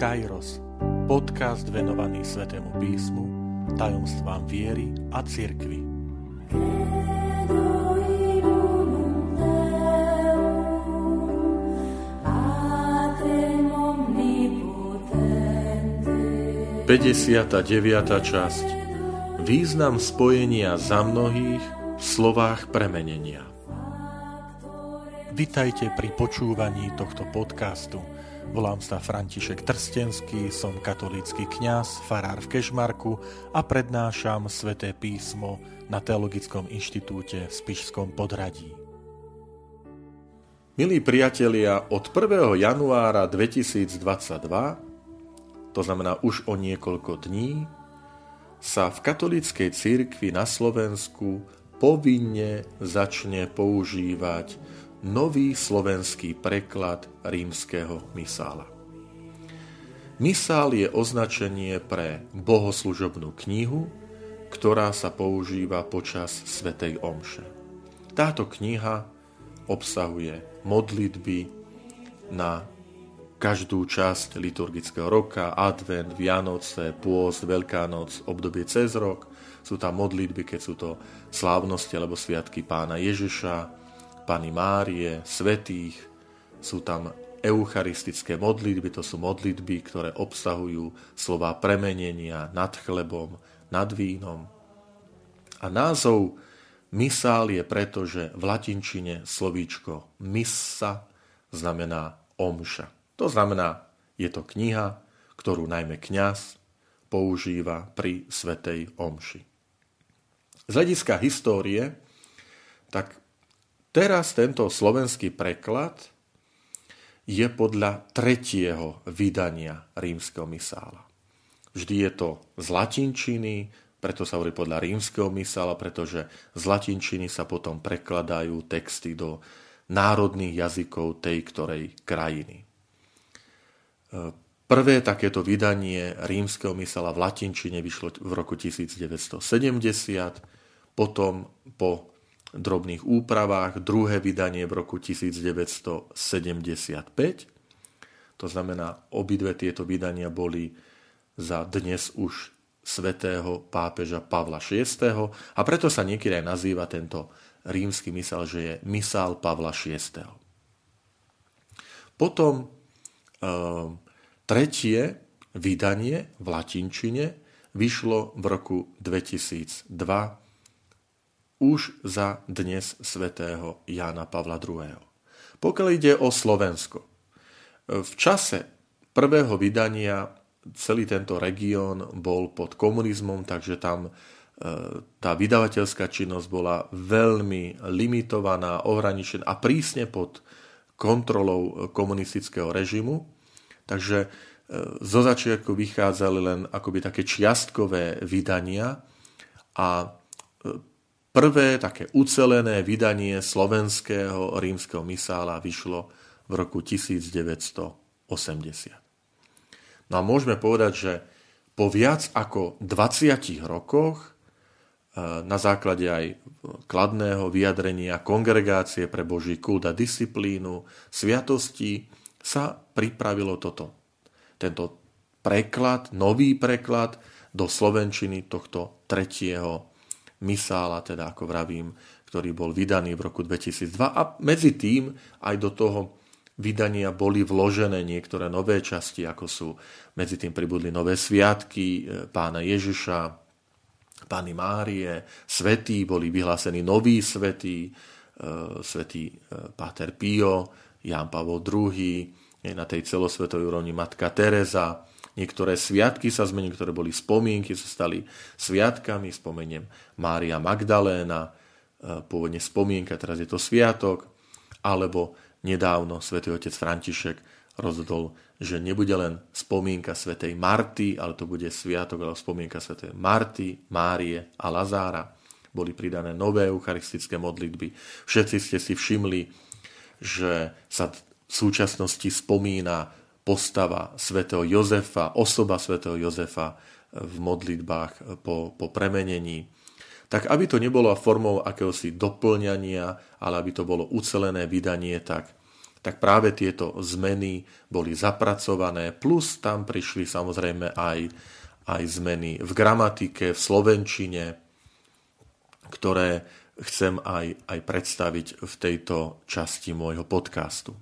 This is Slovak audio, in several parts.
Kairos, podcast venovaný Svetému písmu, tajomstvám viery a cirkvi. Pedesiata deviata časť Význam spojenia za mnohých v slovách premenenia. Vitajte pri počúvaní tohto podcastu – Volám sa František Trstenský, som katolícky kňaz, farár v Kešmarku a prednášam sväté písmo na Teologickom inštitúte v Spišskom podradí. Milí priatelia, od 1. januára 2022, to znamená už o niekoľko dní, sa v katolíckej cirkvi na Slovensku povinne začne používať nový slovenský preklad rímskeho misála. Misál je označenie pre bohoslužobnú knihu, ktorá sa používa počas Svetej Omše. Táto kniha obsahuje modlitby na každú časť liturgického roka, advent, Vianoce, pôst, Veľká noc, obdobie cez rok. Sú tam modlitby, keď sú to slávnosti alebo sviatky pána Ježiša, Pany Márie, svetých, sú tam eucharistické modlitby, to sú modlitby, ktoré obsahujú slova premenenia nad chlebom, nad vínom. A názov misál je preto, že v latinčine slovíčko missa znamená omša. To znamená, je to kniha, ktorú najmä kňaz používa pri svetej omši. Z hľadiska histórie, tak Teraz tento slovenský preklad je podľa tretieho vydania rímskeho misála. Vždy je to z latinčiny, preto sa hovorí podľa rímskeho misála, pretože z latinčiny sa potom prekladajú texty do národných jazykov tej ktorej krajiny. Prvé takéto vydanie rímskeho misála v latinčine vyšlo v roku 1970, potom po drobných úpravách, druhé vydanie v roku 1975. To znamená, obidve tieto vydania boli za dnes už svetého pápeža Pavla VI. A preto sa niekedy aj nazýva tento rímsky misál, že je misál Pavla VI. Potom e, tretie vydanie v latinčine vyšlo v roku 2002 už za dnes svätého Jána Pavla II. Pokiaľ ide o Slovensko, v čase prvého vydania celý tento región bol pod komunizmom, takže tam e, tá vydavateľská činnosť bola veľmi limitovaná, ohraničená a prísne pod kontrolou komunistického režimu. Takže e, zo začiatku vychádzali len akoby také čiastkové vydania a Prvé také ucelené vydanie slovenského rímskeho misála vyšlo v roku 1980. No a môžeme povedať, že po viac ako 20 rokoch e, na základe aj kladného vyjadrenia kongregácie pre Boží kult a disciplínu, sviatosti sa pripravilo toto. Tento preklad, nový preklad do slovenčiny tohto tretieho misála, teda ako vravím, ktorý bol vydaný v roku 2002 a medzi tým aj do toho vydania boli vložené niektoré nové časti, ako sú medzi tým pribudli nové sviatky e, pána Ježiša, pány Márie, svetí, boli vyhlásení noví svetí, e, svetý e, Páter Pio, Ján Pavol II, na tej celosvetovej úrovni Matka Teresa, Niektoré sviatky sa zmenili, ktoré boli spomienky, sa stali sviatkami. Spomeniem Mária Magdaléna, e, pôvodne spomienka, teraz je to sviatok. Alebo nedávno svätý otec František rozhodol, že nebude len spomienka svätej Marty, ale to bude sviatok alebo spomienka svätej Marty, Márie a Lazára. Boli pridané nové eucharistické modlitby. Všetci ste si všimli, že sa v súčasnosti spomína postava svätého Jozefa, osoba svätého Jozefa v modlitbách po, po premenení. Tak aby to nebolo formou akéhosi doplňania, ale aby to bolo ucelené vydanie, tak tak práve tieto zmeny boli zapracované, plus tam prišli samozrejme aj, aj zmeny v gramatike, v slovenčine, ktoré chcem aj, aj predstaviť v tejto časti môjho podcastu.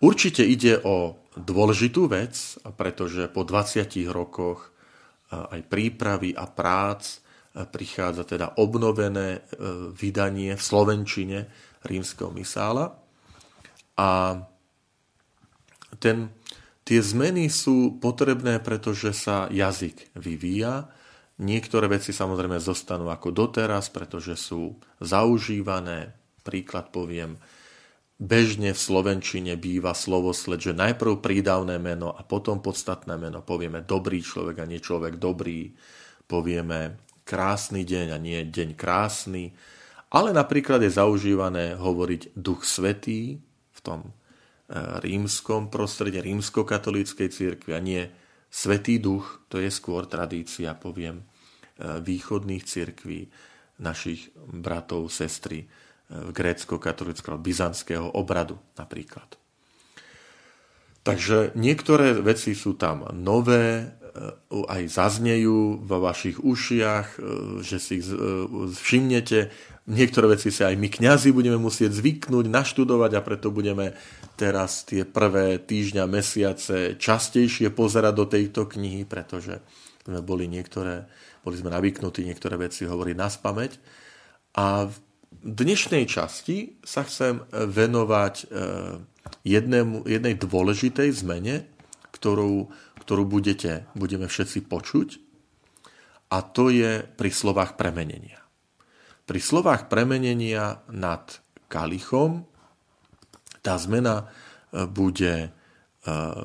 Určite ide o dôležitú vec, pretože po 20 rokoch aj prípravy a prác prichádza teda obnovené e, vydanie v Slovenčine rímskeho misála. A ten, tie zmeny sú potrebné, pretože sa jazyk vyvíja. Niektoré veci samozrejme zostanú ako doteraz, pretože sú zaužívané. Príklad poviem, bežne v Slovenčine býva slovosled, že najprv prídavné meno a potom podstatné meno. Povieme dobrý človek a nie človek dobrý. Povieme krásny deň a nie deň krásny. Ale napríklad je zaužívané hovoriť duch svetý v tom e, rímskom prostredí, rímskokatolíckej cirkvi a nie svetý duch, to je skôr tradícia, poviem, e, východných cirkví, našich bratov, sestry grécko-katolického, byzantského obradu napríklad. Takže niektoré veci sú tam nové, E, aj zaznejú vo vašich ušiach, e, že si ich e, všimnete. Niektoré veci sa aj my kňazi budeme musieť zvyknúť, naštudovať a preto budeme teraz tie prvé týždňa, mesiace častejšie pozerať do tejto knihy, pretože sme boli niektoré, boli sme navyknutí niektoré veci hovoriť na spameť. A dnešnej časti sa chcem venovať jednému, jednej dôležitej zmene, ktorú ktorú budete, budeme všetci počuť, a to je pri slovách premenenia. Pri slovách premenenia nad kalichom tá zmena e, bude e,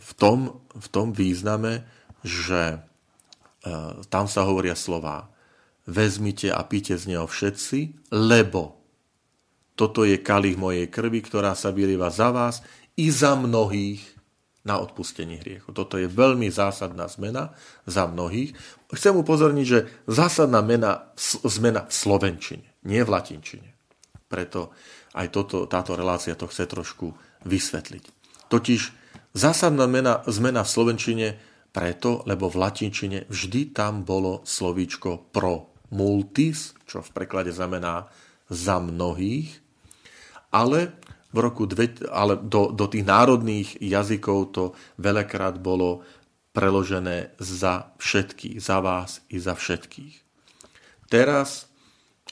v tom, v tom význame, že e, tam sa hovoria slová vezmite a píte z neho všetci, lebo toto je kalich mojej krvi, ktorá sa vylieva za vás i za mnohých na odpustenie hriechu. Toto je veľmi zásadná zmena za mnohých. Chcem upozorniť, že zásadná mena, zmena v slovenčine, nie v latinčine. Preto aj toto, táto relácia to chce trošku vysvetliť. Totiž zásadná mena, zmena v slovenčine preto, lebo v latinčine vždy tam bolo slovíčko pro multis, čo v preklade znamená za mnohých, ale v roku dve, ale do, do tých národných jazykov to veľakrát bolo preložené za všetkých, za vás i za všetkých. Teraz,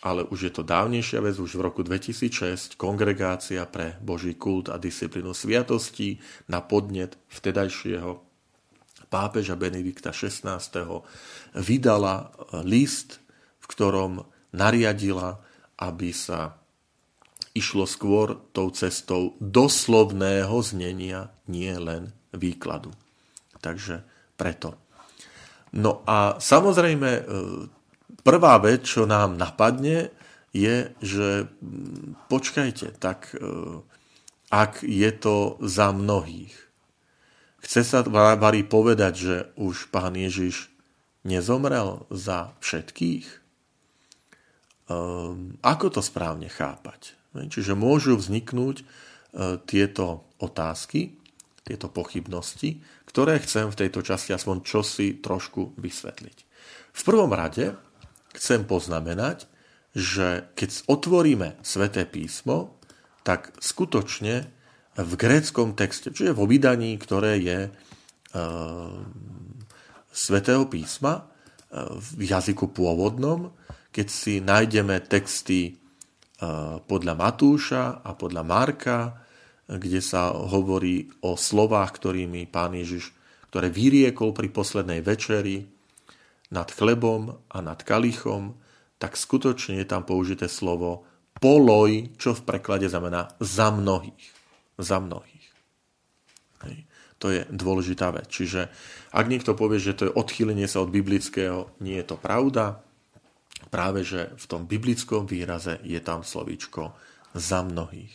ale už je to dávnejšia vec, už v roku 2006 Kongregácia pre Boží kult a disciplínu sviatostí na podnet vtedajšieho pápeža Benedikta XVI. vydala list, v ktorom nariadila, aby sa išlo skôr tou cestou doslovného znenia, nie len výkladu. Takže preto. No a samozrejme, e, prvá vec, čo nám napadne, je, že mm, počkajte, tak e, ak je to za mnohých, chce sa varí povedať, že už pán Ježiš nezomrel za všetkých? Um, ako to správne chápať? Čiže môžu vzniknúť e, tieto otázky, tieto pochybnosti, ktoré chcem v tejto časti aspoň čosi trošku vysvetliť. V prvom rade chcem poznamenať, že keď otvoríme sväté písmo, tak skutočne v gréckom texte, čiže vo vydaní, ktoré je e, svätého písma e, v jazyku pôvodnom, keď si nájdeme texty podľa Matúša a podľa Marka, kde sa hovorí o slovách, ktorými pán Ježiš, ktoré vyriekol pri poslednej večeri nad chlebom a nad kalichom, tak skutočne je tam použité slovo poloj, čo v preklade znamená za mnohých. Za mnohých. Hej. To je dôležitá vec. Čiže ak niekto povie, že to je odchýlenie sa od biblického, nie je to pravda práve že v tom biblickom výraze je tam slovíčko za mnohých.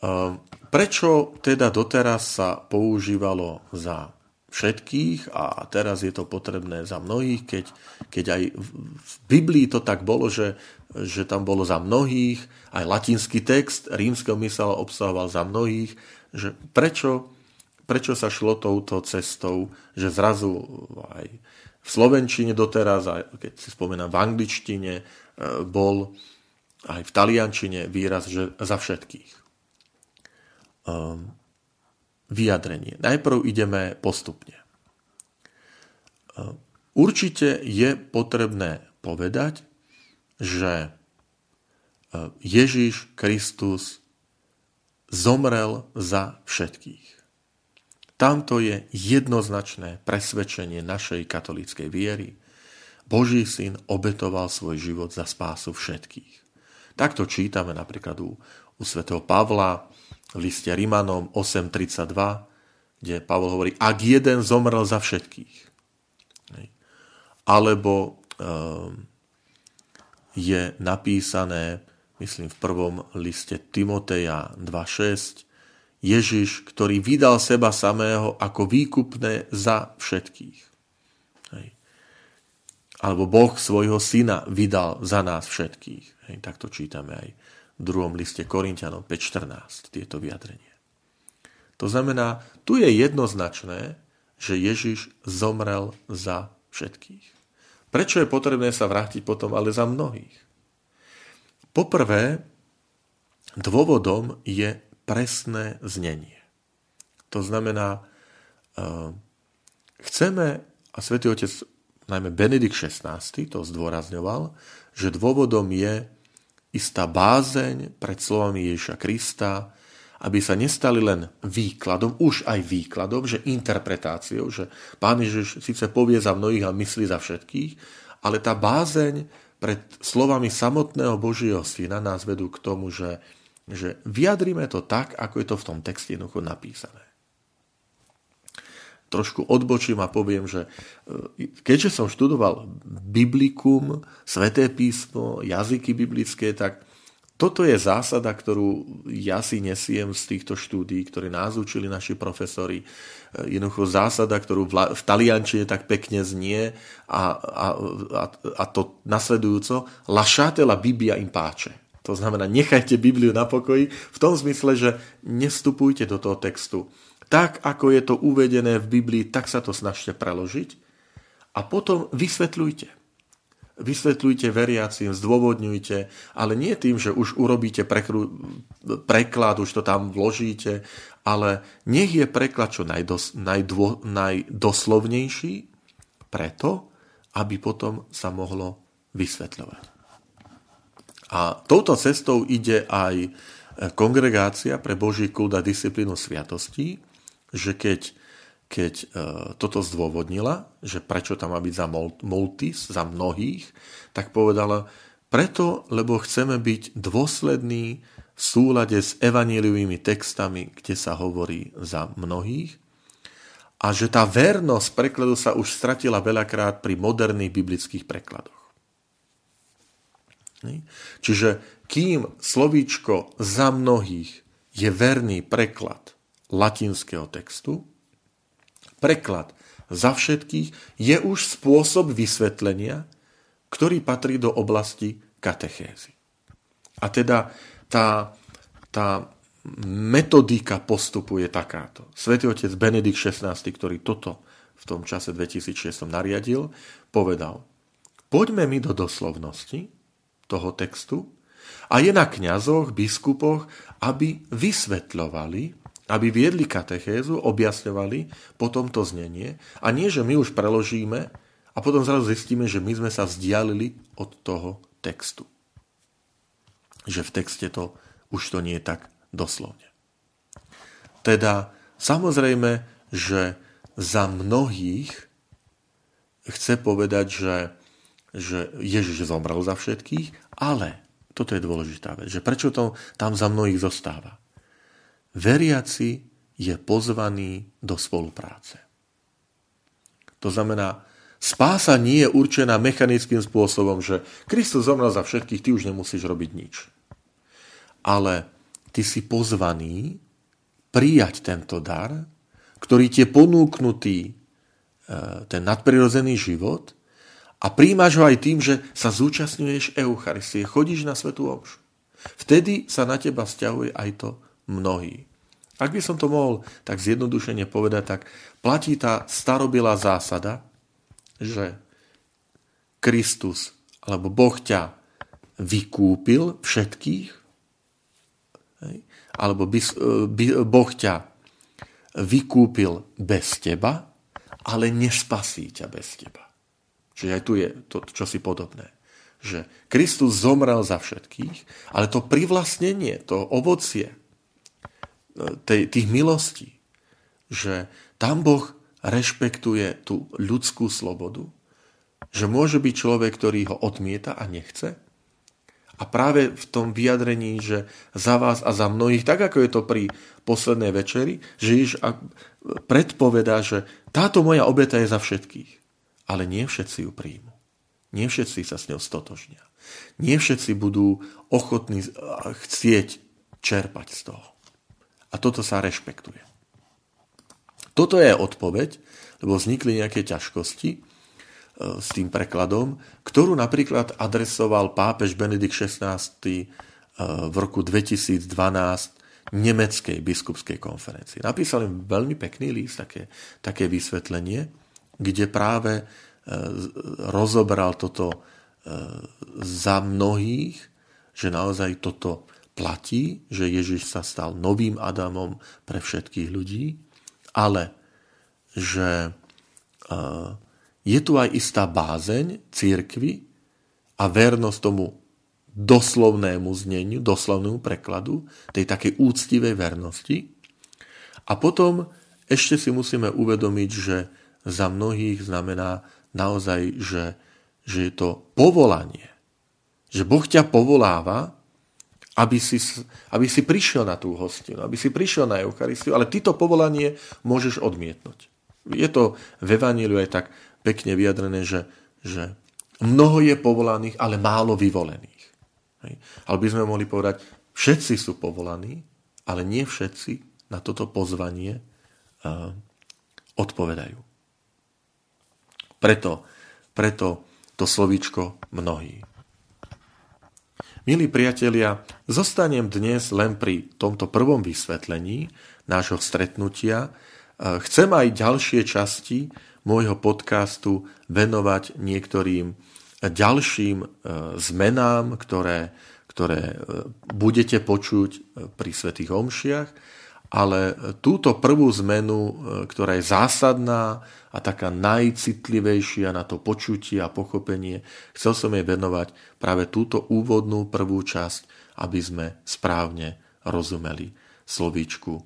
Ehm, prečo teda doteraz sa používalo za všetkých a teraz je to potrebné za mnohých, keď, keď aj v Biblii to tak bolo, že, že tam bolo za mnohých, aj latinský text rímskeho mysela obsahoval za mnohých, že prečo, prečo sa šlo touto cestou, že zrazu aj v Slovenčine doteraz, aj keď si spomínam v angličtine, e, bol aj v taliančine výraz, že za všetkých. Um, vyjadrenie. Najprv ideme postupne. Určite je potrebné povedať, že Ježiš Kristus zomrel za všetkých. Tamto je jednoznačné presvedčenie našej katolíckej viery. Boží syn obetoval svoj život za spásu všetkých. Takto čítame napríklad u, u svätého Pavla, v liste Rimanom 8.32, kde Pavol hovorí, ak jeden zomrel za všetkých. Alebo ehm, je napísané, myslím v prvom liste Timoteja 2.6, Ježiš, ktorý vydal seba samého ako výkupné za všetkých. Hej. Alebo Boh svojho syna vydal za nás všetkých. Hej, tak to čítame aj v druhom liste Korintianom 5.14, tieto vyjadrenie. To znamená, tu je jednoznačné, že Ježiš zomrel za všetkých. Prečo je potrebné sa vrátiť potom ale za mnohých? Poprvé, dôvodom je presné znenie. To znamená, eh, chceme, a svätý Otec, najmä Benedikt XVI to zdôrazňoval, že dôvodom je istá bázeň pred slovami Ježiša Krista, aby sa nestali len výkladom, už aj výkladom, že interpretáciou, že Pán Ježiš síce povie za mnohých a myslí za všetkých, ale tá bázeň pred slovami samotného Božieho Syna nás vedú k tomu, že, že vyjadrime to tak, ako je to v tom texte jednoducho napísané trošku odbočím a poviem, že e, keďže som študoval biblikum, sveté písmo, jazyky biblické, tak toto je zásada, ktorú ja si nesiem z týchto štúdí, ktoré nás učili naši profesori. E, jednoducho zásada, ktorú v, taliančine tak pekne znie a, a, a, a to nasledujúco lasciate la Bibbia in pace. To znamená, nechajte Bibliu na pokoji v tom zmysle, že nevstupujte do toho textu tak, ako je to uvedené v Biblii, tak sa to snažte preložiť a potom vysvetľujte. Vysvetľujte veriacim, zdôvodňujte, ale nie tým, že už urobíte prekru, preklad, už to tam vložíte, ale nech je preklad čo najdos, najdvo, najdoslovnejší, preto, aby potom sa mohlo vysvetľovať. A touto cestou ide aj kongregácia pre Boží kult a disciplínu sviatostí, že keď, keď e, toto zdôvodnila, že prečo tam má byť za multis, za mnohých, tak povedala, preto, lebo chceme byť dôslední v súlade s evaníliovými textami, kde sa hovorí za mnohých, a že tá vernosť prekladu sa už stratila veľakrát pri moderných biblických prekladoch. Čiže kým slovíčko za mnohých je verný preklad latinského textu. Preklad za všetkých je už spôsob vysvetlenia, ktorý patrí do oblasti katechézy. A teda tá, tá metodika postupu je takáto. Svetý otec Benedikt XVI, ktorý toto v tom čase 2006 nariadil, povedal, poďme mi do doslovnosti toho textu a je na kňazoch, biskupoch, aby vysvetľovali aby viedli katechézu, objasňovali potom to znenie a nie, že my už preložíme a potom zrazu zistíme, že my sme sa vzdialili od toho textu. Že v texte to už to nie je tak doslovne. Teda samozrejme, že za mnohých chce povedať, že, že Ježiš zomrel za všetkých, ale toto je dôležitá vec, že prečo to tam za mnohých zostáva veriaci je pozvaný do spolupráce. To znamená, spása nie je určená mechanickým spôsobom, že Kristus zomrel za všetkých, ty už nemusíš robiť nič. Ale ty si pozvaný prijať tento dar, ktorý ti je ponúknutý ten nadprirodzený život a príjmaš ho aj tým, že sa zúčastňuješ Eucharistie, chodíš na Svetú Omšu. Vtedy sa na teba vzťahuje aj to mnohý. Ak by som to mohol tak zjednodušene povedať, tak platí tá starobilá zásada, že Kristus alebo Boh ťa vykúpil všetkých, alebo by, Boh ťa vykúpil bez teba, ale nespasí ťa bez teba. Čiže aj tu je to čosi podobné. Že Kristus zomrel za všetkých, ale to privlastnenie, to ovocie e, tej, tých milostí, že tam Boh rešpektuje tú ľudskú slobodu, že môže byť človek, ktorý ho odmieta a nechce, a práve v tom vyjadrení, že za vás a za mnohých, tak ako je to pri poslednej večeri, že Ježiš predpovedá, že táto moja obeta je za všetkých. Ale nie všetci ju príjmu. Nie všetci sa s ňou stotožnia. Nie všetci budú ochotní chcieť čerpať z toho. A toto sa rešpektuje. Toto je odpoveď, lebo vznikli nejaké ťažkosti, E, s tým prekladom, ktorú napríklad adresoval pápež Benedikt XVI e, v roku 2012 nemeckej biskupskej konferencii. Napísal im veľmi pekný list, také, také vysvetlenie, kde práve e, rozobral toto za mnohých, že naozaj toto platí, že Ježiš sa stal novým Adamom pre všetkých ľudí, ale že je tu aj istá bázeň církvy a vernosť tomu doslovnému zneniu, doslovnému prekladu, tej takej úctivej vernosti. A potom ešte si musíme uvedomiť, že za mnohých znamená naozaj, že, že je to povolanie. Že Boh ťa povoláva, aby si, aby si prišiel na tú hostinu, aby si prišiel na Eucharistiu, ale ty to povolanie môžeš odmietnúť. Je to v Evaníliu aj tak pekne vyjadrené, že, že mnoho je povolaných, ale málo vyvolených. Ale by sme mohli povedať, všetci sú povolaní, ale nie všetci na toto pozvanie uh, odpovedajú. Preto, preto to slovíčko mnohí. Milí priatelia, zostanem dnes len pri tomto prvom vysvetlení nášho stretnutia. Chcem aj ďalšie časti môjho podcastu venovať niektorým ďalším e, zmenám, ktoré, ktoré e, budete počuť pri Svetých Omšiach, ale túto prvú zmenu, ktorá je zásadná a taká najcitlivejšia na to počutie a pochopenie, chcel som jej venovať práve túto úvodnú prvú časť, aby sme správne rozumeli slovíčku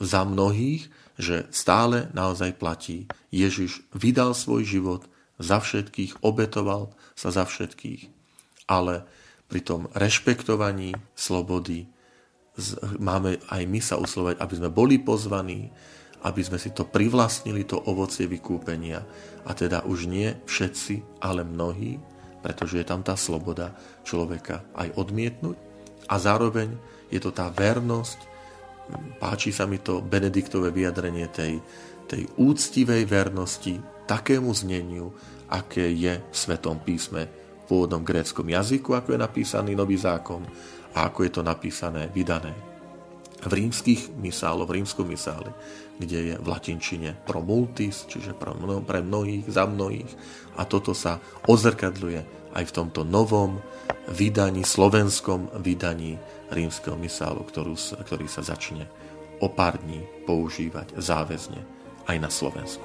za mnohých, že stále naozaj platí. Ježiš vydal svoj život za všetkých, obetoval sa za všetkých, ale pri tom rešpektovaní slobody máme aj my sa uslovať, aby sme boli pozvaní, aby sme si to privlastnili, to ovocie vykúpenia. A teda už nie všetci, ale mnohí, pretože je tam tá sloboda človeka aj odmietnúť. A zároveň je to tá vernosť, páči sa mi to Benediktové vyjadrenie tej, tej úctivej vernosti takému zneniu, aké je v Svetom písme v pôvodnom gréckom jazyku, ako je napísaný Nový zákon a ako je to napísané, vydané v rímskych misáloch, v rímskom misále, kde je v latinčine pro multis, čiže pre, mno, pre mnohých, za mnohých. A toto sa ozrkadľuje aj v tomto novom vydaní, slovenskom vydaní rímskeho misálu, ktorú, ktorý sa začne o pár dní používať záväzne aj na Slovensku.